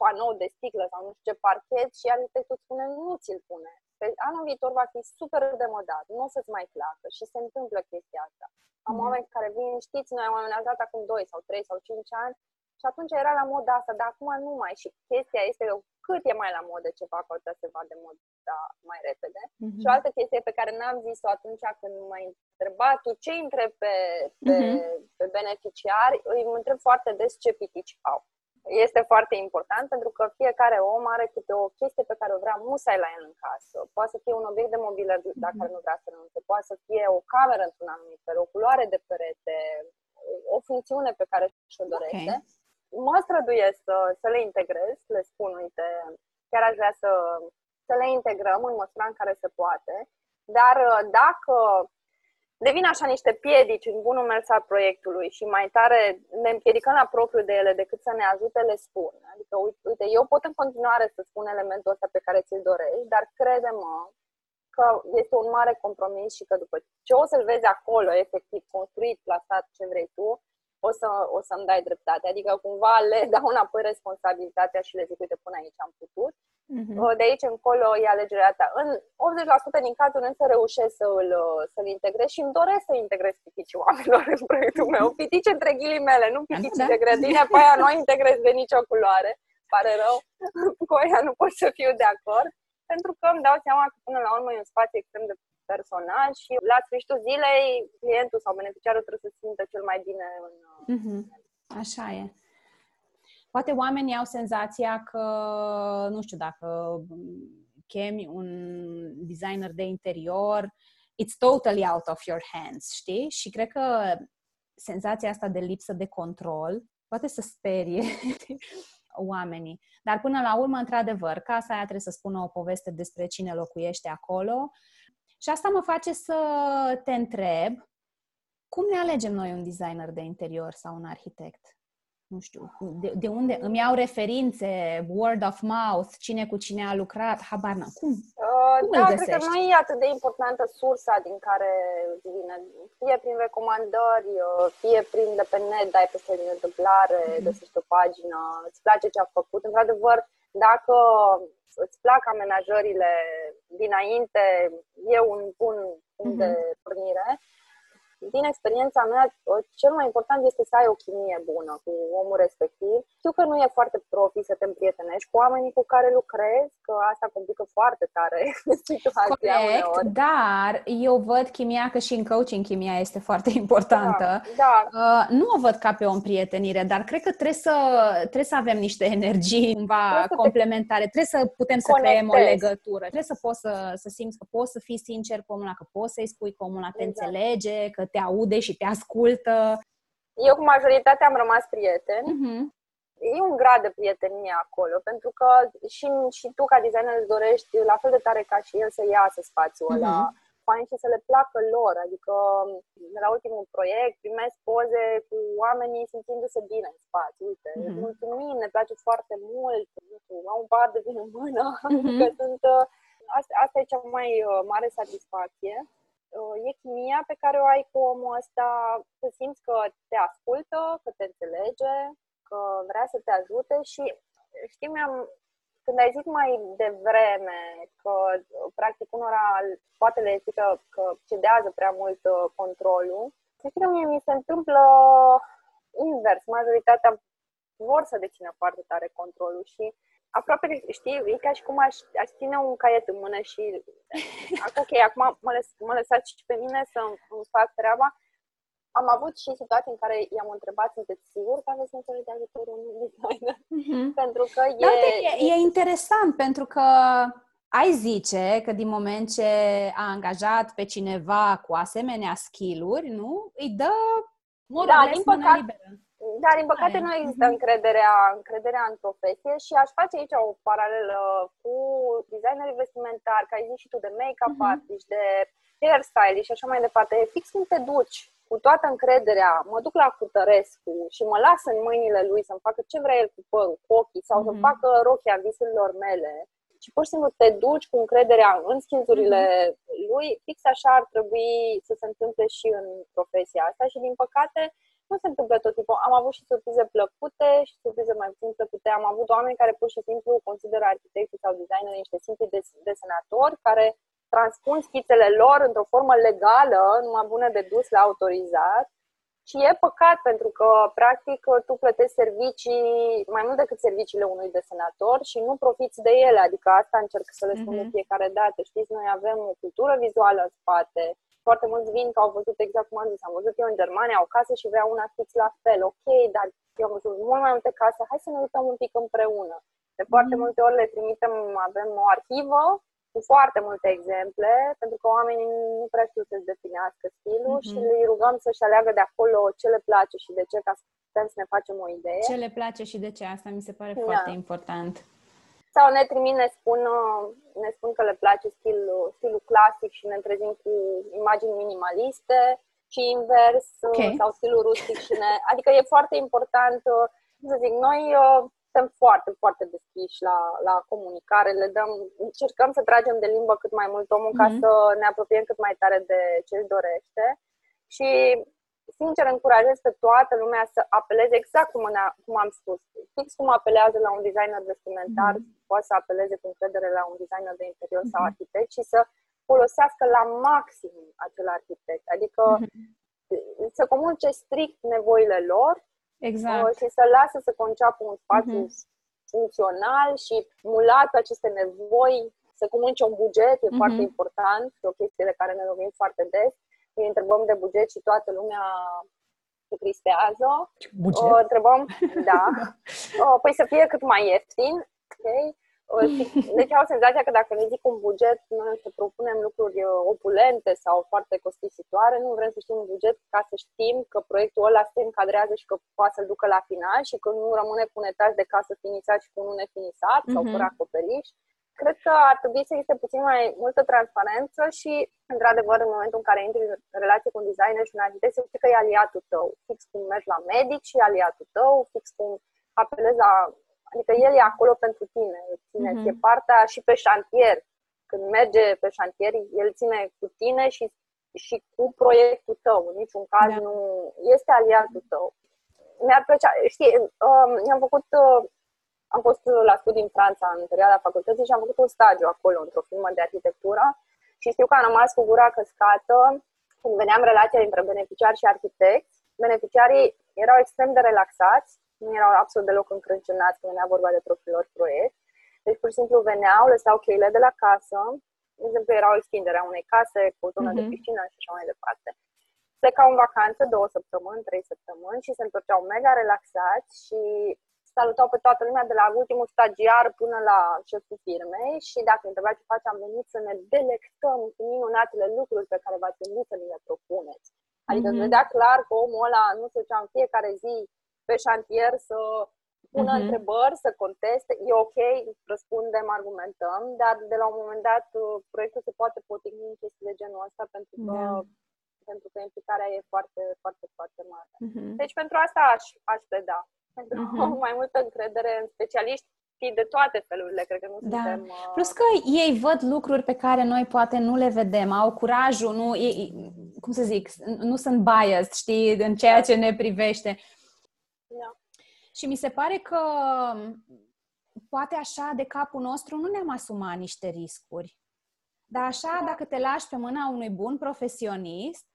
panou de sticlă sau nu știu ce parchet și arhitectul spune nu ți-l pune. Pe anul viitor va fi super demodat, nu o să-ți mai placă și se întâmplă chestia asta. Am uh-huh. oameni care vin, știți, noi am amenajat acum 2 sau 3 sau 5 ani și atunci era la moda asta, dar acum nu mai. Și chestia este că cât e mai la modă ceva, cu atât se va de moda mai repede. Uh-huh. Și o altă chestie pe care n-am zis-o atunci când m-ai întrebat tu ce întreb pe, pe, uh-huh. pe beneficiari, îi întreb foarte des ce pitici au. Este foarte important pentru că fiecare om are câte o chestie pe care o vrea musai la el în casă. Poate să fie un obiect de mobilă dacă uh-huh. nu vrea să renunțe, poate să fie o cameră într-un anumit fel, o culoare de perete, o funcțiune pe care și-o dorește. Okay mă străduiesc să, să le integrez, le spun, uite, chiar aș vrea să, să le integrăm în măsura în care se poate, dar uh, dacă devin așa niște piedici în bunul mers al proiectului și mai tare ne împiedicăm la propriu de ele decât să ne ajute, le spun. Adică, uite, eu pot în continuare să spun elementul ăsta pe care ți-l dorești, dar crede-mă că este un mare compromis și că după ce o să-l vezi acolo, efectiv, construit, plasat, ce vrei tu, o, să, o să-mi dai dreptate. Adică cumva le dau înapoi responsabilitatea și le zic, uite, până aici am putut. Uh-huh. De aici încolo e alegerea ta. În 80% din cazuri însă reușesc să-l, să-l integrez și îmi doresc să integrez piticii oamenilor în proiectul meu. Pitici între ghilimele, nu pitici da. de grădine, pe aia nu integrez de nicio culoare. Pare rău, cu aia nu pot să fiu de acord. Pentru că îmi dau seama că până la urmă e un spațiu extrem de personal și la sfârșitul zilei clientul sau beneficiarul trebuie să se simtă cel mai bine în... Mm-hmm. Așa e. Poate oamenii au senzația că, nu știu, dacă chemi un designer de interior, it's totally out of your hands, știi? Și cred că senzația asta de lipsă de control poate să sperie oamenii. Dar până la urmă, într-adevăr, casa aia trebuie să spună o poveste despre cine locuiește acolo și asta mă face să te întreb, cum ne alegem noi un designer de interior sau un arhitect? Nu știu, de, de unde îmi iau referințe, word of mouth, cine cu cine a lucrat, habar n Cum? Uh, cum da, cred că nu e atât de importantă sursa din care vine. Fie prin recomandări, uh, fie prin de pe net, dai peste din întâmplare, mm-hmm. găsești o pagină, îți place ce a făcut. Într-adevăr, dacă îți plac amenajările dinainte, e un bun punct mm-hmm. de pornire. Din experiența mea, cel mai important este să ai o chimie bună cu omul respectiv. Știu că nu e foarte profi să te împrietenești cu oamenii cu care lucrezi, că asta complică foarte tare situația Corect, uneori. dar eu văd chimia, că și în coaching chimia este foarte importantă. Da, da. Uh, nu o văd ca pe o împrietenire, dar cred că trebuie să, trebuie să avem niște energii cumva complementare, trebuie să putem să conectezi. creăm o legătură, trebuie să poți să, să simți că poți să fii sincer cu omul că poți să-i spui că omul te exact. înțelege, că te aude și te ascultă. Eu cu majoritatea am rămas prieteni. Uh-huh. E un grad de prietenie acolo, pentru că și, și tu ca designer îți dorești la fel de tare ca și el să iasă spațiul uh-huh. ăla fain și să le placă lor. Adică de la ultimul proiect primesc poze cu oamenii simțindu-se bine în spațiu. Uite, uh-huh. mulțumim, ne place foarte mult, nu știu, am un bar de vin în mână, uh-huh. că sunt... Asta, asta e cea mai uh, mare satisfacție. Uh, e chimia pe care o ai cu omul ăsta, să simți că te ascultă, că te înțelege, că vrea să te ajute și știi, mi-am, când ai zis mai devreme că practic unora poate le că, că cedează prea mult uh, controlul, să știi că mie mi se întâmplă invers. Majoritatea vor să dețină foarte tare controlul și aproape, știi, e ca și cum aș, aș ține un caiet în mână și ok, acum mă, lăs, mă lăsați și pe mine să îmi fac treaba. Am avut și situații în care i-am întrebat, sunteți sigur că aveți nevoie de ajutorul unui designer? Mm-hmm. pentru că e... Da, e... E interesant, pentru că ai zice că din moment ce a angajat pe cineva cu asemenea skill-uri, nu? Îi dă da, din păcate, liberă. Dar, din păcate, nu există încrederea, încrederea în profesie și aș face aici o paralelă cu designerii vestimentari, ca ai zis și tu, de make-up uh-huh. artist, de hairstylist și așa mai departe. E fix cum te duci cu toată încrederea, mă duc la Cutărescu și mă las în mâinile lui să-mi facă ce vrea el cu părul, cu ochii sau uh-huh. să-mi facă rochia visurilor mele și pur și simplu te duci cu încrederea în skills-urile uh-huh. lui, fix așa ar trebui să se întâmple și în profesia asta și din păcate nu se întâmplă tot timpul. Am avut și surprize plăcute și surprize mai puțin plăcute. Am avut oameni care pur și simplu consideră arhitecții sau designeri niște simpli desenatori care transpun schițele lor într-o formă legală, numai bună de dus la autorizat. Și e păcat pentru că, practic, tu plătești servicii mai mult decât serviciile unui desenator și nu profiți de ele. Adică asta încerc să le spun uh-huh. de fiecare dată. Știți, noi avem o cultură vizuală în spate, foarte mulți vin că au văzut exact cum am zis. Am văzut eu în Germania o casă și vreau una fix la fel. Ok, dar eu am văzut mult mai multe case. Hai să ne uităm un pic împreună. De foarte mm. multe ori le trimitem, avem o arhivă cu foarte multe exemple, pentru că oamenii nu prea știu să-și definească stilul mm-hmm. și le rugăm să-și aleagă de acolo ce le place și de ce, ca să putem să ne facem o idee. Ce le place și de ce, asta mi se pare da. foarte important. Sau ne trimit, ne spun, uh, ne spun că le place stilul, stilul clasic și ne trezim cu imagini minimaliste și invers, uh, okay. sau stilul rustic și ne... Adică e foarte important, uh, să zic, noi suntem foarte, foarte deschiși la, la comunicare, le dăm, încercăm să tragem de limbă cât mai mult omul mm-hmm. ca mhm. să ne apropiem cât mai tare de ce își dorește. Și sincer, încurajez pe toată lumea să apeleze exact cum, cum am spus. Fix cum apelează la un designer vestimentar, mm-hmm. Poate să apeleze cu încredere la un designer de interior mm-hmm. sau mhm. arhitect și să folosească la maxim acel arhitect. Adică mm-hmm. să comunice strict nevoile lor exact. Uh, și să lasă să conceapă un spațiu mm-hmm. funcțional și mulat pe aceste nevoi, să comunice un buget, e mm-hmm. foarte important, e o chestie de care ne lovim foarte des îi întrebăm de buget și toată lumea se cristează. Buget? O întrebăm, da. o, păi să fie cât mai ieftin. Okay? Deci au senzația că dacă ne zic un buget, noi să propunem lucruri uh, opulente sau foarte costisitoare, nu vrem să știm un buget ca să știm că proiectul ăla se încadrează și că poate să-l ducă la final și că nu rămâne cu un etaj de casă finisat și cu unul nefinisat mm-hmm. sau mhm. fără acoperiș cred că ar trebui să existe puțin mai multă transparență și, într-adevăr, în momentul în care intri în relație cu un designer și un arhitect, să știi că e aliatul tău. Fix cum mergi la medic și e aliatul tău, fix cum apelezi la... Adică el e acolo pentru tine, ține, mm-hmm. e partea și pe șantier. Când merge pe șantier, el ține cu tine și, și cu proiectul tău. În niciun caz da. nu... Este aliatul tău. Mi-ar plăcea... Știi, um, am făcut uh, am fost la studii în Franța în perioada facultății și am făcut un stagiu acolo într-o firmă de arhitectură și știu că am rămas cu gura căscată când veneam relația dintre beneficiari și arhitecți, beneficiarii erau extrem de relaxați, nu erau absolut deloc încrâncenați când venea vorba de propriul lor proiect. Deci, pur și simplu, veneau, lăsau cheile de la casă, de exemplu, era o extindere a unei case cu o zonă uh-huh. de mhm. piscină și așa mai departe. Plecau în vacanță două săptămâni, trei săptămâni și se întorceau mega relaxați și salutau pe toată lumea de la ultimul stagiar până la șeful firmei și dacă întreba ce face, am venit să ne delectăm cu minunatele lucruri pe care v-ați gândit să ni le propuneți. Adică mm-hmm. vedea clar că omul ăla nu se ducea în fiecare zi pe șantier să pună mm-hmm. întrebări, să conteste. E ok, răspundem, argumentăm, dar de la un moment dat uh, proiectul se poate potigni în chestii de genul ăsta pentru că, yeah. pentru că implicarea e foarte, foarte, foarte mare. Mm-hmm. Deci pentru asta aș, aș pleda. Pentru uh-huh. mai multă încredere în specialiști de toate felurile, cred că nu da. suntem... Uh... Plus că ei văd lucruri pe care noi poate nu le vedem, au curajul, nu, ei, cum să zic, nu sunt biased, știi, în ceea ce ne privește. Da. Și mi se pare că poate așa de capul nostru nu ne-am asumat niște riscuri. Dar așa, da. dacă te lași pe mâna unui bun profesionist,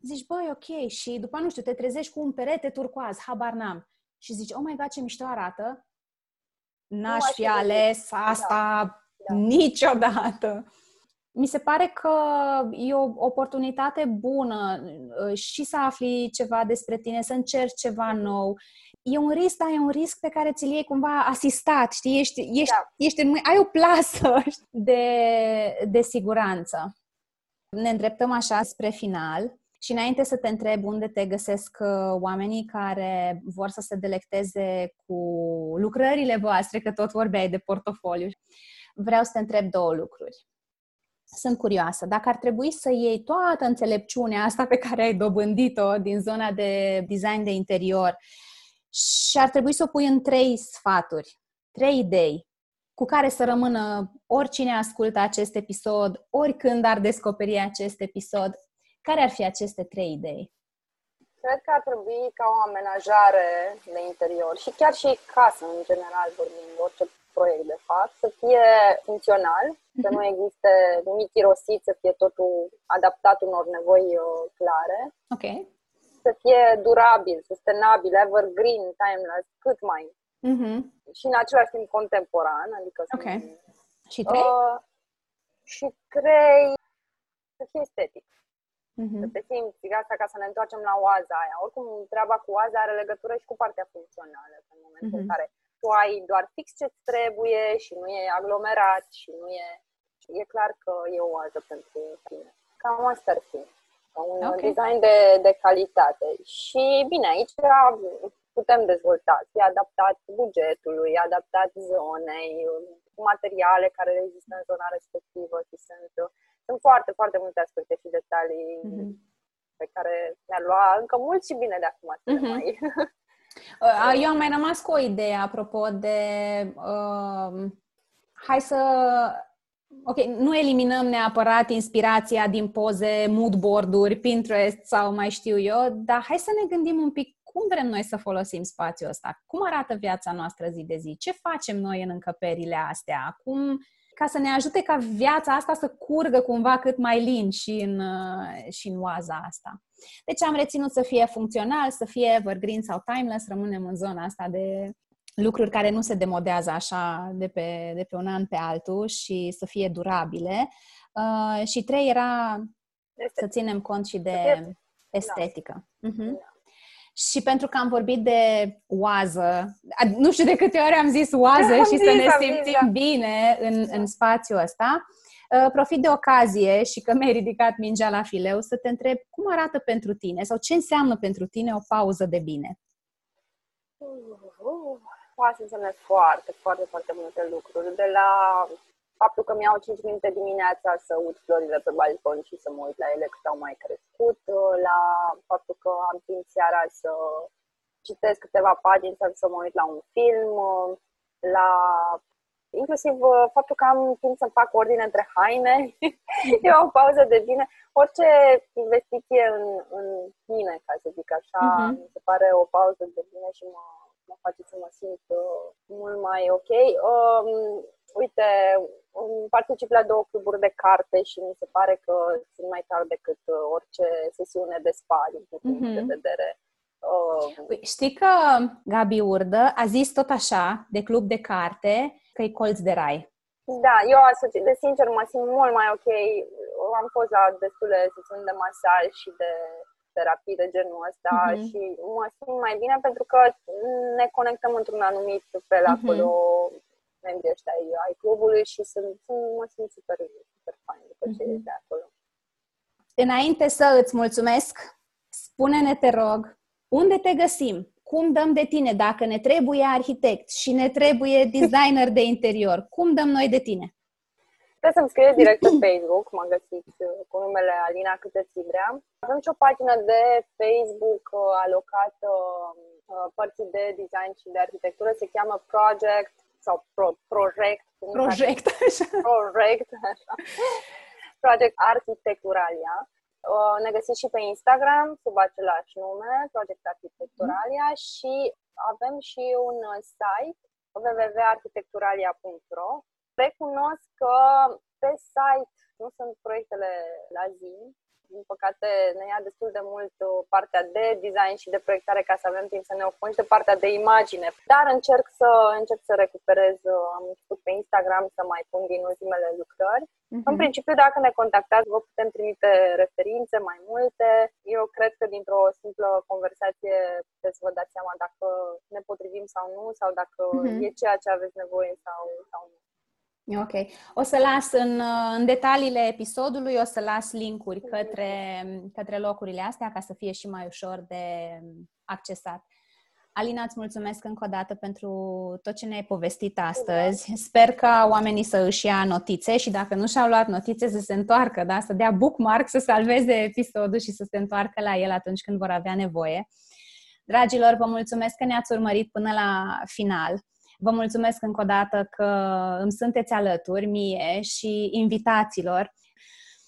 zici, băi, ok, și după, nu știu, te trezești cu un perete turcoaz, habar n-am și zici, oh my god, ce mișto arată, n-aș fi ales asta da. Da. niciodată. Mi se pare că e o oportunitate bună uh, și să afli ceva despre tine, să încerci ceva nou. E un risc, dar e un risc pe care ți-l iei cumva asistat, știi? Ești, ești, da. ești în, ai o plasă de, de siguranță. Ne îndreptăm așa spre final. Și înainte să te întreb unde te găsesc uh, oamenii care vor să se delecteze cu lucrările voastre, că tot vorbeai de portofoliu, vreau să te întreb două lucruri. Sunt curioasă, dacă ar trebui să iei toată înțelepciunea asta pe care ai dobândit-o din zona de design de interior și ar trebui să o pui în trei sfaturi, trei idei cu care să rămână oricine ascultă acest episod, oricând ar descoperi acest episod, care ar fi aceste trei idei? Cred că ar trebui ca o amenajare de interior și chiar și casă, în general vorbind, orice proiect de fapt, să fie funcțional, mm-hmm. să nu existe nimic irosit, să fie totul adaptat unor nevoi uh, clare. Ok. Să fie durabil, sustenabil, evergreen, timeless, cât mai. Mm-hmm. Și în același timp contemporan, adică Ok. Să și trei? Uh, și trei, să fie estetic. Uh-huh. Să te simți asta ca să ne întoarcem la oaza aia. Oricum, treaba cu oaza are legătură și cu partea funcțională. În momentul uh-huh. în care tu ai doar fix ce trebuie și nu e aglomerat și nu e... E clar că e o oază pentru tine. Cam asta ar fi. Un okay. design de, de calitate. Și bine, aici putem dezvolta. E adaptat bugetului, adaptat zonei, materiale care există în zona respectivă și sunt sunt foarte, foarte multe aspecte și detalii mm-hmm. pe care mi-a luat încă mult și bine de acum să mm-hmm. mai... Uh, eu am mai rămas cu o idee apropo de uh, hai să ok, nu eliminăm neapărat inspirația din poze, moodboard-uri, Pinterest sau mai știu eu, dar hai să ne gândim un pic cum vrem noi să folosim spațiul ăsta, cum arată viața noastră zi de zi, ce facem noi în încăperile astea, cum ca să ne ajute ca viața asta să curgă cumva cât mai lin și în, uh, și în oaza asta. Deci am reținut să fie funcțional, să fie evergreen sau timeless, rămânem în zona asta de lucruri care nu se demodează așa de pe, de pe un an pe altul și să fie durabile. Uh, și trei era este. să ținem cont și de estetică. Da. Uh-huh. Și pentru că am vorbit de oază, nu știu de câte ori am zis oază și să ne simțim da. bine în, în spațiul ăsta, uh, profit de ocazie și că mi-ai ridicat mingea la fileu să te întreb cum arată pentru tine sau ce înseamnă pentru tine o pauză de bine. Uh, uh, poate să însemne foarte, foarte, foarte multe lucruri. De la faptul că mi-au 5 minute dimineața să ud florile pe balcon și să mă uit la ele cât au mai crescut, la faptul că am timp seara să citesc câteva pagini sau să mă uit la un film, la inclusiv faptul că am timp să fac ordine între haine, e o pauză de bine. Orice investiție în, în mine, ca să zic așa, uh-huh. mi se pare o pauză de bine și mă, mă face să mă simt uh, mult mai ok. Um, uite, particip la două cluburi de carte și mi se pare că sunt mai tare decât uh, orice sesiune de spa din punctul mm-hmm. de mhm. vedere. Uh, păi, știi că Gabi Urdă a zis tot așa de club de carte că e colț de rai. Da, eu asoci, de sincer mă simt mult mai ok. Am fost la destule sesiuni de masaj și de terapii de genul ăsta uh-huh. și mă simt mai bine pentru că ne conectăm într-un anumit fel uh-huh. acolo membrii ăștia ai, ai clubului și sunt, sunt, mă simt super, super fain după ce uh-huh. de acolo. Înainte să îți mulțumesc, spune-ne, te rog, unde te găsim? Cum dăm de tine? Dacă ne trebuie arhitect și ne trebuie designer de interior, cum dăm noi de tine? Puteți să-mi scrieți direct pe Facebook, mă găsiți uh, cu numele Alina Câteți Ibrea. Avem și o pagină de Facebook uh, alocată uh, părții de design și de arhitectură, se cheamă Project sau Pro, Project. Project, așa. Project, așa. Project Arhitecturalia. Ne găsiți și pe Instagram sub același nume, Project Arhitecturalia mm. și avem și un site www.arhitecturalia.ro Recunosc că pe site nu sunt proiectele la zi. Din păcate ne ia destul de mult uh, partea de design și de proiectare ca să avem timp să ne ocupăm și de partea de imagine. Dar încerc să încerc să recuperez, uh, am început pe Instagram să mai pun din ultimele lucrări. Uh-huh. În principiu, dacă ne contactați, vă putem trimite referințe mai multe. Eu cred că dintr-o simplă conversație puteți să vă dați seama dacă ne potrivim sau nu, sau dacă uh-huh. e ceea ce aveți nevoie sau, sau nu. Ok. O să las în, în detaliile episodului, o să las linkuri către, către locurile astea ca să fie și mai ușor de accesat. Alina, îți mulțumesc încă o dată pentru tot ce ne-ai povestit astăzi. Sper ca oamenii să își ia notițe și dacă nu și-au luat notițe să se întoarcă, da? să dea bookmark, să salveze episodul și să se întoarcă la el atunci când vor avea nevoie. Dragilor, vă mulțumesc că ne-ați urmărit până la final. Vă mulțumesc încă o dată că îmi sunteți alături mie și invitaților.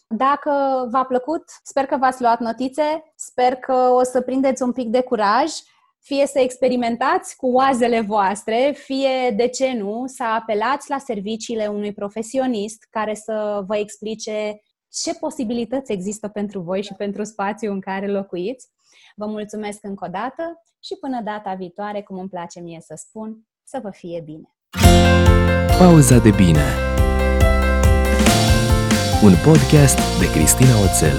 Dacă v-a plăcut, sper că v-ați luat notițe, sper că o să prindeți un pic de curaj, fie să experimentați cu oazele voastre, fie, de ce nu, să apelați la serviciile unui profesionist care să vă explice ce posibilități există pentru voi și pentru spațiul în care locuiți. Vă mulțumesc încă o dată și până data viitoare, cum îmi place mie să spun, să vă fie bine! Pauza de bine Un podcast de Cristina Oțel